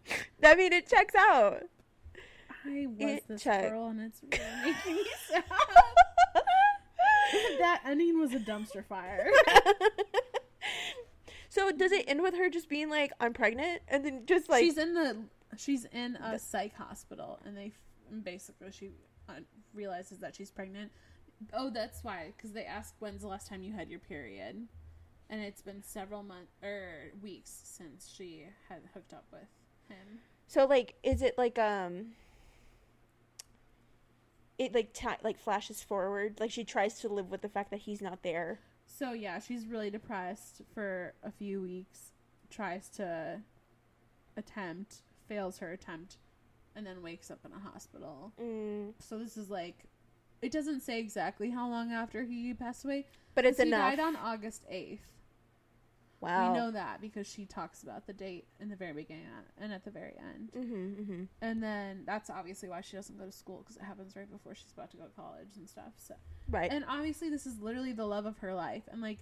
I mean, it checks out. I was It this girl, and it's really making me sad. that ending was a dumpster fire. so does it end with her just being like, "I'm pregnant," and then just like, she's in the she's in a psych hospital, and they basically she uh, realizes that she's pregnant. Oh, that's why, because they ask when's the last time you had your period, and it's been several months or weeks since she had hooked up with him. so like, is it like um, it like like flashes forward, like she tries to live with the fact that he's not there. So yeah, she's really depressed for a few weeks. Tries to attempt, fails her attempt, and then wakes up in a hospital. Mm, So this is like, it doesn't say exactly how long after he passed away. but it's enough. he died on August eighth. Wow. We know that because she talks about the date in the very beginning and at the very end. Mm-hmm, mm-hmm. And then that's obviously why she doesn't go to school because it happens right before she's about to go to college and stuff. So Right. and obviously this is literally the love of her life and like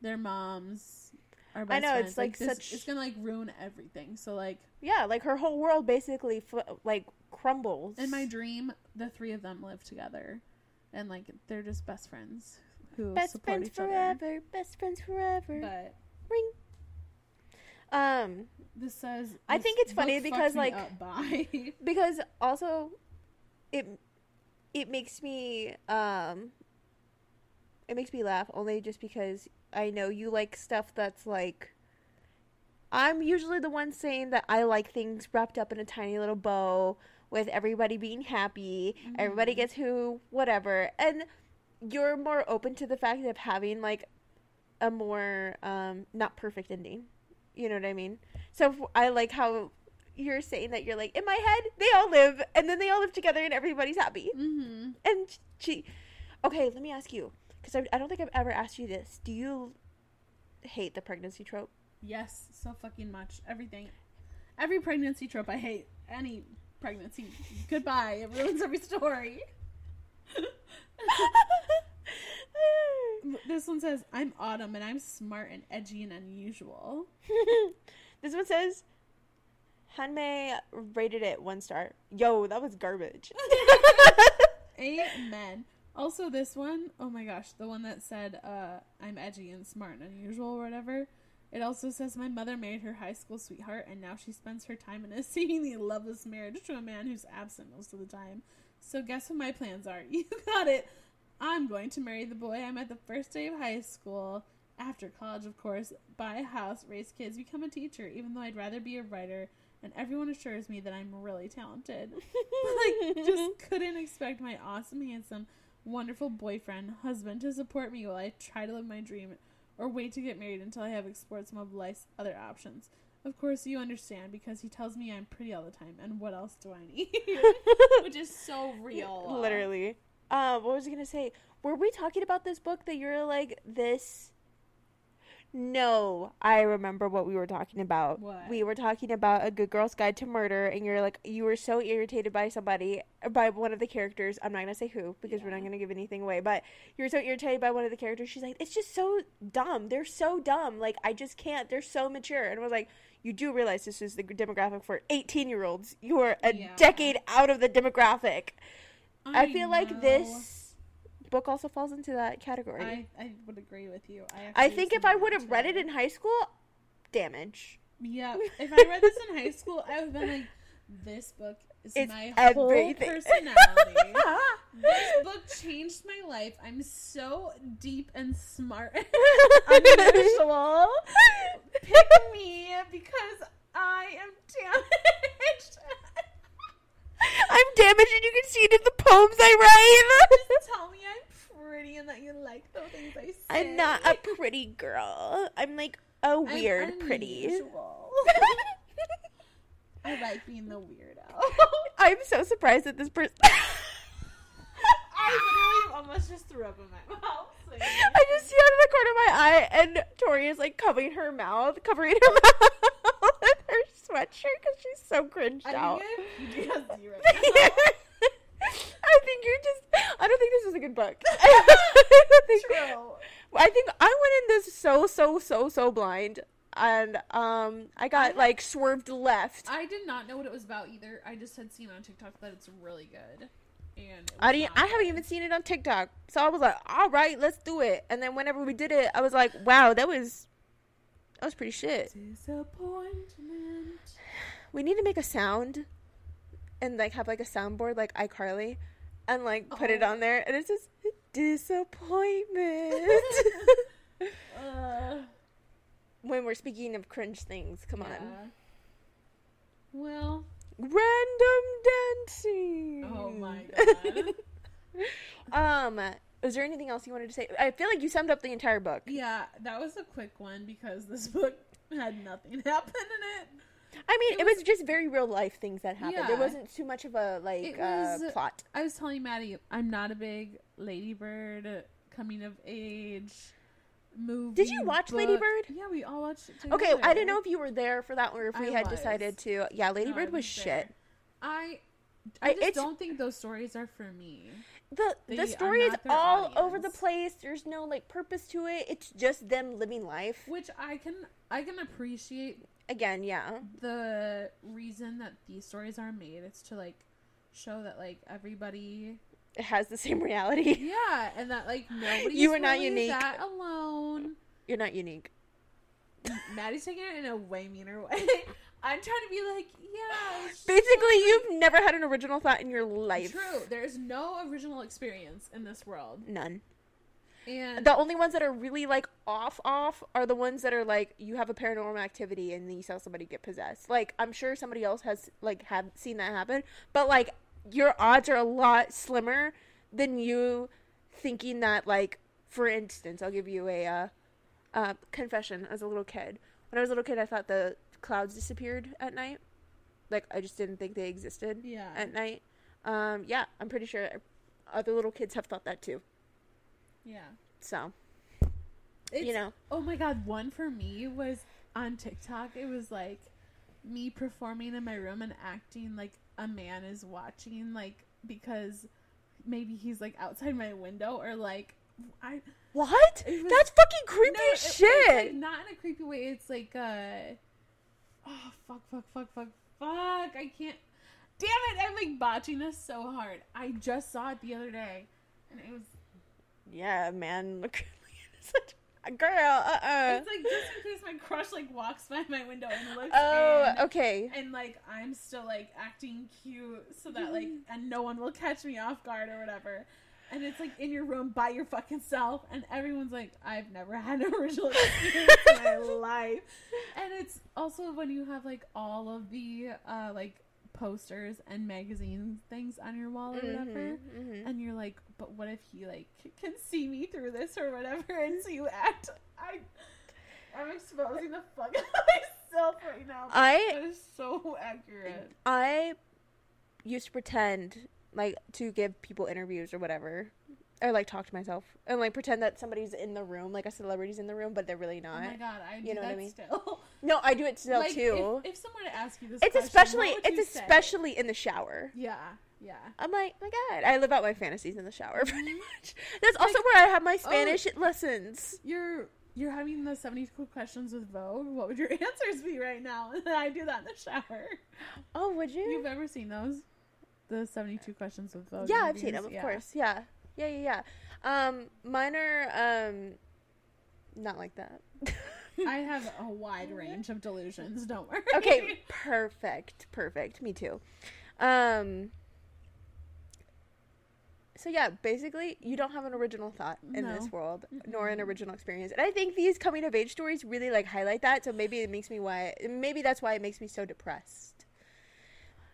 their moms our I know, friends. it's, like, this, such- it's gonna like ruin everything. So like Yeah, like her whole world basically like crumbles. in my dream, the three of them live together, and like they're just best friends who best support friends each other. forever, best friends forever. But Ring. Um, this says I think it's funny because, like- because also it it makes me um it makes me laugh only just because I know you like stuff that's like I'm usually the one saying that I like things wrapped up in a tiny little bow with everybody being happy, everybody Mhm. gets who whatever and you're more open to the fact of having like a more um not perfect ending. You know what I mean? So if- I like how you're saying that you're like in my head they all live and then they all live together and everybody's happy mm-hmm. and she okay let me ask you because I, I don't think i've ever asked you this do you hate the pregnancy trope yes, so fucking much everything, every pregnancy trope I hate. Any pregnancy, goodbye. It ruins every story. this one says, "I'm Autumn and I'm smart and edgy and unusual." this one says hanmei rated it one star yo that was garbage Amen. Also, this one, oh my gosh, the one that said, uh, I'm edgy and smart and unusual or whatever. It also says, My mother married her high school sweetheart and now she spends her time in a seemingly loveless marriage to a man who's absent most of the time. So, guess what my plans are? You got it. I'm going to marry the boy I met the first day of high school. After college, of course, buy a house, raise kids, become a teacher, even though I'd rather be a writer. And everyone assures me that I'm really talented. like, just couldn't expect my awesome, handsome, wonderful boyfriend, husband to support me while I try to live my dream or wait to get married until I have explored some of life's other options. Of course, you understand because he tells me I'm pretty all the time, and what else do I need? Which is so real. literally uh, what was i gonna say? Were we talking about this book that you're like this? No i remember what we were talking about. What? we were talking about a good girl's guide to murder and you're like you were so irritated by somebody by one of the characters. I'm not gonna say who because we're not gonna give anything away but you were so irritated by one of the characters. She's like it's just so dumb. They're so dumb. Like i just can't. They're so mature. And i was like you do realize this is the demographic for 18 year olds you are a Yeah. decade out of the demographic I, feel like this book also falls into that category. I, I, I would agree with you. I, actually think if I would have read it in high school, damage. Yeah, if I read this in high school, I would have been like, this book is It's my everything. whole personality. this book changed my life. I'm so deep and smart and unusual. Pick me because I am damaged. I'm and you can see it in the poems I write. Just tell me I'm pretty and that you like the things I say. I'm not a pretty girl. I'm like a I'm weird pretty. I like being the weirdo. I'm so surprised that this person. I literally almost just threw up in my mouth. I just see out of the corner of my eye, and Tori is like covering her mouth, covering her mouth sweatshirt because she's so cringed I out. think I have PTSD right I think you're just. I don't think this is a good book. I think, True. I think I went in this so so so so blind, and um, I got I- like swerved left. I did not know what it was about either. I just had seen on TikTok that it's really good. And I didn't. I haven't even seen it on TikTok, so I was like, "All right, let's do it." And then whenever we did it, I was like, "Wow, that was that was pretty shit." Disappointment. We need to make a sound, and like have like a soundboard like iCarly, and like put it Oh. on there, and it's just disappointment. Uh, when we're speaking of cringe things, come on. Well, Random dancing. oh my god. um, is there anything else you wanted to say? I feel like you summed up the entire book. yeah, that was a quick one because this book had nothing happen in it. I mean, It it was, just very real life things that happened. There wasn't too much of a like It uh, plot. I was telling Maddie, I'm not a big Lady Bird coming of age movie. Did you watch Lady book. Bird? Yeah, we all watched it Okay. I didn't know if you were there for that or if we I had was. decided to. Yeah, Lady No, Bird I was shit. I I- just don't think those stories are for me. The They the story is all over the place. There's no like purpose to it. It's just them living life. Which I can I can appreciate Again, yeah. the reason that these stories are made. It's to like show that like everybody It has the same reality. Yeah, and that like nobody You are not unique. that alone. You're not unique. Maddie's taking it in a way meaner way. I'm trying to be like, yeah. Basically, you've never had an original thought in your life. True. There's no original experience in this world. None. And The only ones that are really like off off are the ones that are like you have a paranormal activity and then you saw somebody get possessed. Like I'm sure somebody else has like have seen that happen, but like your odds are a lot slimmer than you thinking that like for instance, I'll give you a uh, uh, confession as a little kid. When I was a little kid, I thought the clouds disappeared at night. Like I just didn't think they existed yeah. at night. Um, yeah, I'm pretty sure other little kids have thought that too. yeah. So It's, you know, Oh my god, one for me was on TikTok. It was like me performing in my room and acting like a man is watching like because maybe he's like outside my window or like I what? Was- That's fucking creepy No, it- shit. Like not in a creepy way. It's like uh oh fuck fuck fuck fuck fuck. I can't. Damn it! I'm like botching this so hard. I just saw it the other day, and it was. yeah, man. Look, such a girl. Uh uh It's like just in case my crush like walks by my window and looks Oh, in, okay. and like I'm still like acting cute so that like and no one will catch me off guard or whatever. And it's like in your room by your fucking self, and everyone's like, I've never had an original experience in my life. And it's also when you have like all of the uh like posters and magazine things on your wall or whatever, Mhm, mhm. and you're like, but what if he like can see me through this or whatever, and so you act. I, I'm exposing the fuck out of myself right now. I that is so accurate. I used to pretend like to give people interviews or whatever. Or like talk to myself and like pretend that somebody's in the room, like a celebrity's in the room, but they're really not. Oh my god, I do You know what I that mean? still. no, I do it still like, too. If, if someone were to ask you this, it's question, especially what would you it's say? especially in the shower. Yeah, yeah. I'm like, my God, I live out my fantasies in the shower pretty Mhm. much. That's also where I have my oh. Spanish lessons. You're you're having the 70 cool questions with Vogue. What would your answers be right now? And I do that in the shower. Oh, would you? You've ever seen those? The 72 questions with Vogue. yeah, I've seen them, of Yeah. course. Yeah, yeah, yeah, yeah. Um, mine are um, not like that. I have a wide range of delusions. Don't worry. okay, perfect, perfect. Me too. Um. So yeah, basically, you don't have an original thought in this No. world, nor an original experience, and I think these coming of age stories really like highlight that. So maybe it makes me why, maybe that's why it makes me so depressed,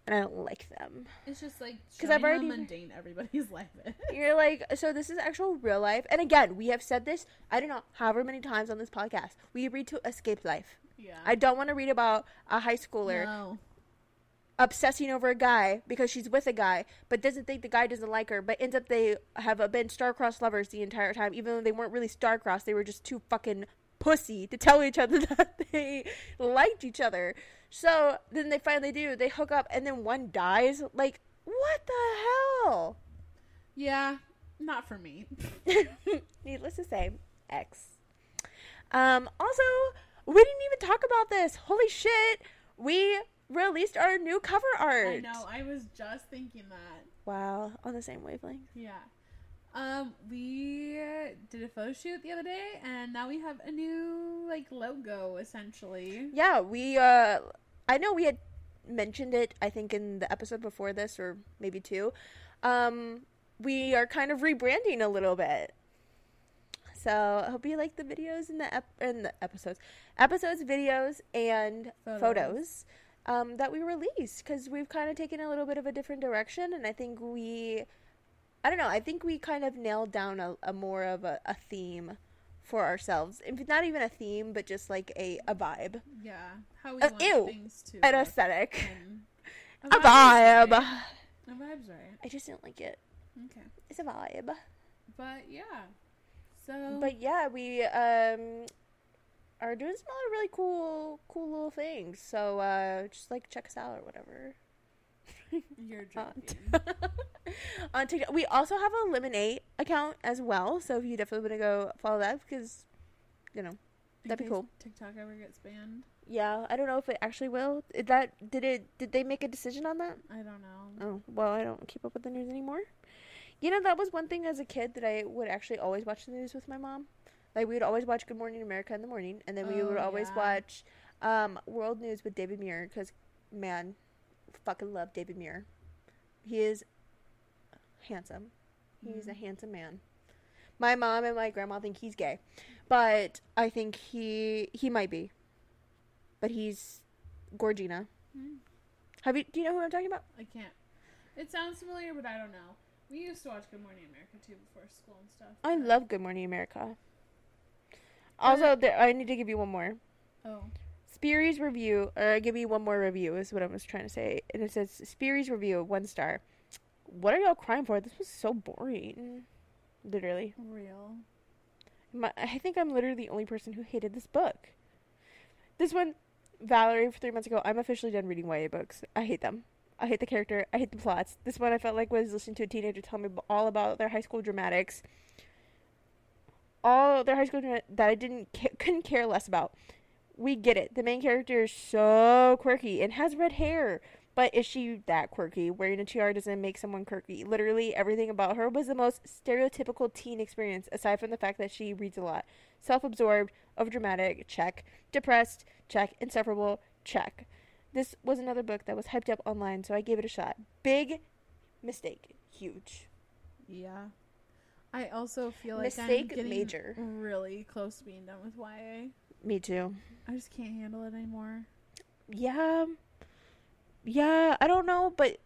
and I don't like them. It's just like because I've already- mundane everybody's life is. You're like, so this is actual real life, and again, we have said this. I don't know however many times on this podcast. We read to escape life. Yeah. I don't want to read about a high schooler no. obsessing over a guy because she's with a guy, but doesn't think the guy doesn't like her, but ends up they have been star-crossed lovers the entire time, even though they weren't really star-crossed. They were just too fucking pussy to tell each other that they liked each other. So then they finally do. They hook up, and then one dies. Like, what the hell? Yeah. Not for me. Needless to say, X. Um, also, we didn't even talk about this. Holy shit! We released our new cover art. I know. I was just thinking that. Wow, on the same wavelength. Yeah. Um, we did a photo shoot the other day, and now we have a new like logo essentially. Yeah, we. uh I know we had mentioned it. I think in the episode before this, or maybe two. Um, we are kind of rebranding a little bit. So I hope you like the videos and the ep- and the episodes, episodes, videos, and Photos. photos, um, that we release because we've kind of taken a little bit of a different direction, and I think we, I don't know, I think we kind of nailed down a, a more of a, a theme for ourselves. If not even a theme, but just like a, a vibe, Yeah. How we Uh, want ew. things to an aesthetic, a vibe. right. A vibe's right. I just didn't like it. Okay. It's a vibe. But yeah. So But yeah, we um are doing some other really cool cool little things. So uh just like check us out or whatever. You're on, joking. on TikTok. We also have a Lemon8 account as well, so if you definitely want to go follow that because, you know, that'd be cool. TikTok ever gets banned. yeah, I don't know if it actually will. Did that did it? Did they make a decision on that? I don't know. Oh, well, I don't keep up with the news anymore. You know, that was one thing as a kid that I would actually always watch the news with my mom. Like, we would always watch Good Morning America in the morning, and then we Oh, would always yeah. watch um, World News with David Muir, because, man, fucking love David Muir. He is handsome. He's a Mhm. handsome man. My mom and my grandma think he's gay, but I think he he might be. But he's Gorgina. Hmm. Have you? Do you know who I'm talking about? I can't. It sounds familiar, but I don't know. We used to watch Good Morning America too before school and stuff. I love Good Morning America. Also, there, I need to give you one more. Oh. Speary's review, or give me one more review, is what I was trying to say. And it says Speary's review, one star. What are y'all crying for? This was so boring. Literally. Real. My, I think I'm literally the only person who hated this book. This one, Valerie, three months ago, I'm officially done reading YA books. I hate them. I hate the character. I hate the plots. This one I felt like was listening to a teenager tell me all about their high school dramatics. All their high school dra- that I didn't ca- couldn't care less about. We get it. The main character is so quirky and has red hair. But is she that quirky? Wearing a tiara doesn't make someone quirky. Literally everything about her was the most stereotypical teen experience, aside from the fact that she reads a lot. Self absorbed, overdramatic, check. Depressed, check. Insufferable, check. This was another book that was hyped up online, so I gave it a shot. Big mistake. Huge. Yeah. I also feel like Mistake I'm getting major. really close to being done with YA. Me too. I just can't handle it anymore. Yeah. Yeah, I don't know, but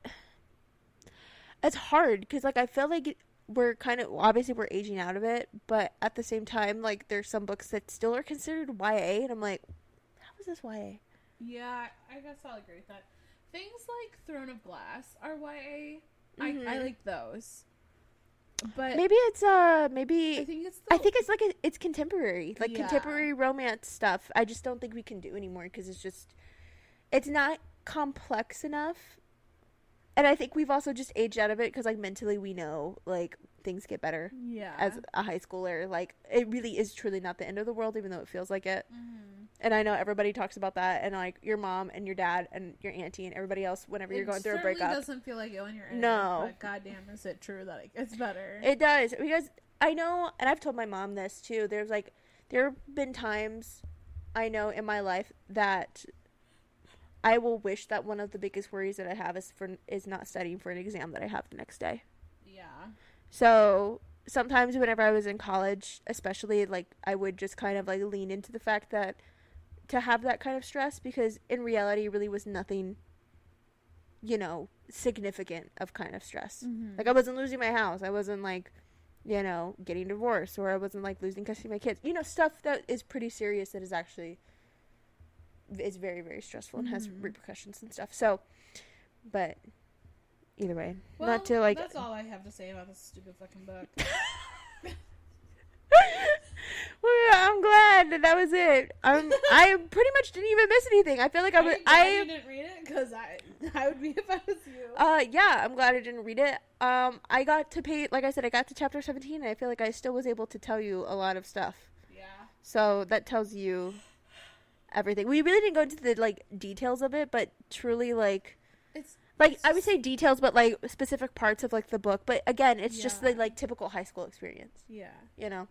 it's hard because, like, I feel like we're kind of obviously we're aging out of it, but at the same time, like, there's some books that still are considered YA, and I'm like, how is this YA? Yeah, I guess I'll agree with that. Things like Throne of Glass are YA. I, I Mhm. like those. But Maybe it's uh, I maybe think it's I think it's like a, it's contemporary, like Yeah. contemporary romance stuff. I just don't think we can do anymore because it's just it's not complex enough. And I think we've also just aged out of it because like mentally we know like things get better yeah. as a high schooler. Like it really is truly not the end of the world, even though it feels like it. Mhm. And I know everybody talks about that, and like your mom and your dad and your auntie and everybody else whenever you're going through a breakup. doesn't feel like it when you're in No. it, but goddamn, is it true that it gets better? It does because I know, and I've told my mom this too. There's like there have been times I know in my life that I will wish that one of the biggest worries that I have is for is not studying for an exam that I have the next day. yeah. So sometimes whenever I was in college, especially like I would just kind of like lean into the fact that to have that kind of stress because in reality it really was nothing you know significant of kind of stress. Mhm. Like I wasn't losing my house. I wasn't like, you know, getting divorced or I wasn't like losing custody of my kids. You know, stuff that is pretty serious that is actually is very very stressful and has Mhm. repercussions and stuff. So, but either way, well, not to like That's all I have to say about this stupid fucking book. well, I'm glad that that was it. Um, I pretty much didn't even miss anything. I feel like I was. I'm glad I you didn't read it because I I would be if I was you. Uh, yeah, I'm glad I didn't read it. Um, I got to pay, like I said, I got to chapter 17, and I feel like I still was able to tell you a lot of stuff. yeah. So that tells you everything. We really didn't go into the like details of it, but truly, like, It's like I would say details, but like specific parts of like the book. But again, it's just the like typical high school experience, yeah. you know.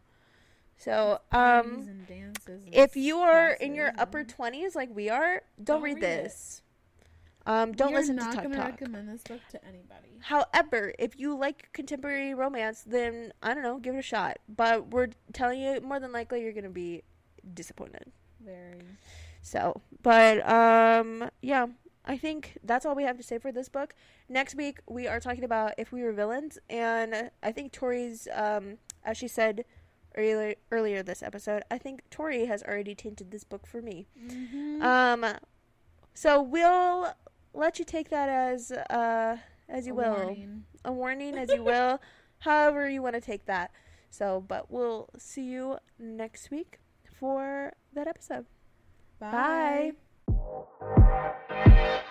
So, um, if you are in your upper twenties like we are, don't, Don't read, read it. this. Um, don't We listen to not Talk gonna recommend this book to anybody. However, if you like contemporary romance, then I don't know, give it a shot. But we're telling you, more than likely, you're gonna be disappointed. Very. So, but um, yeah, I think that's all we have to say for this book. Next week we are talking about if we were villains, and I think Tori's, um, as she said earlier earlier this episode, I think Tori has already tainted this book for me. Mm-hmm. Um, so we'll let you take that as uh as you A will warning. a warning as you will, however you want to take that. So, but we'll see you next week for that episode. Bye. Bye. Thank you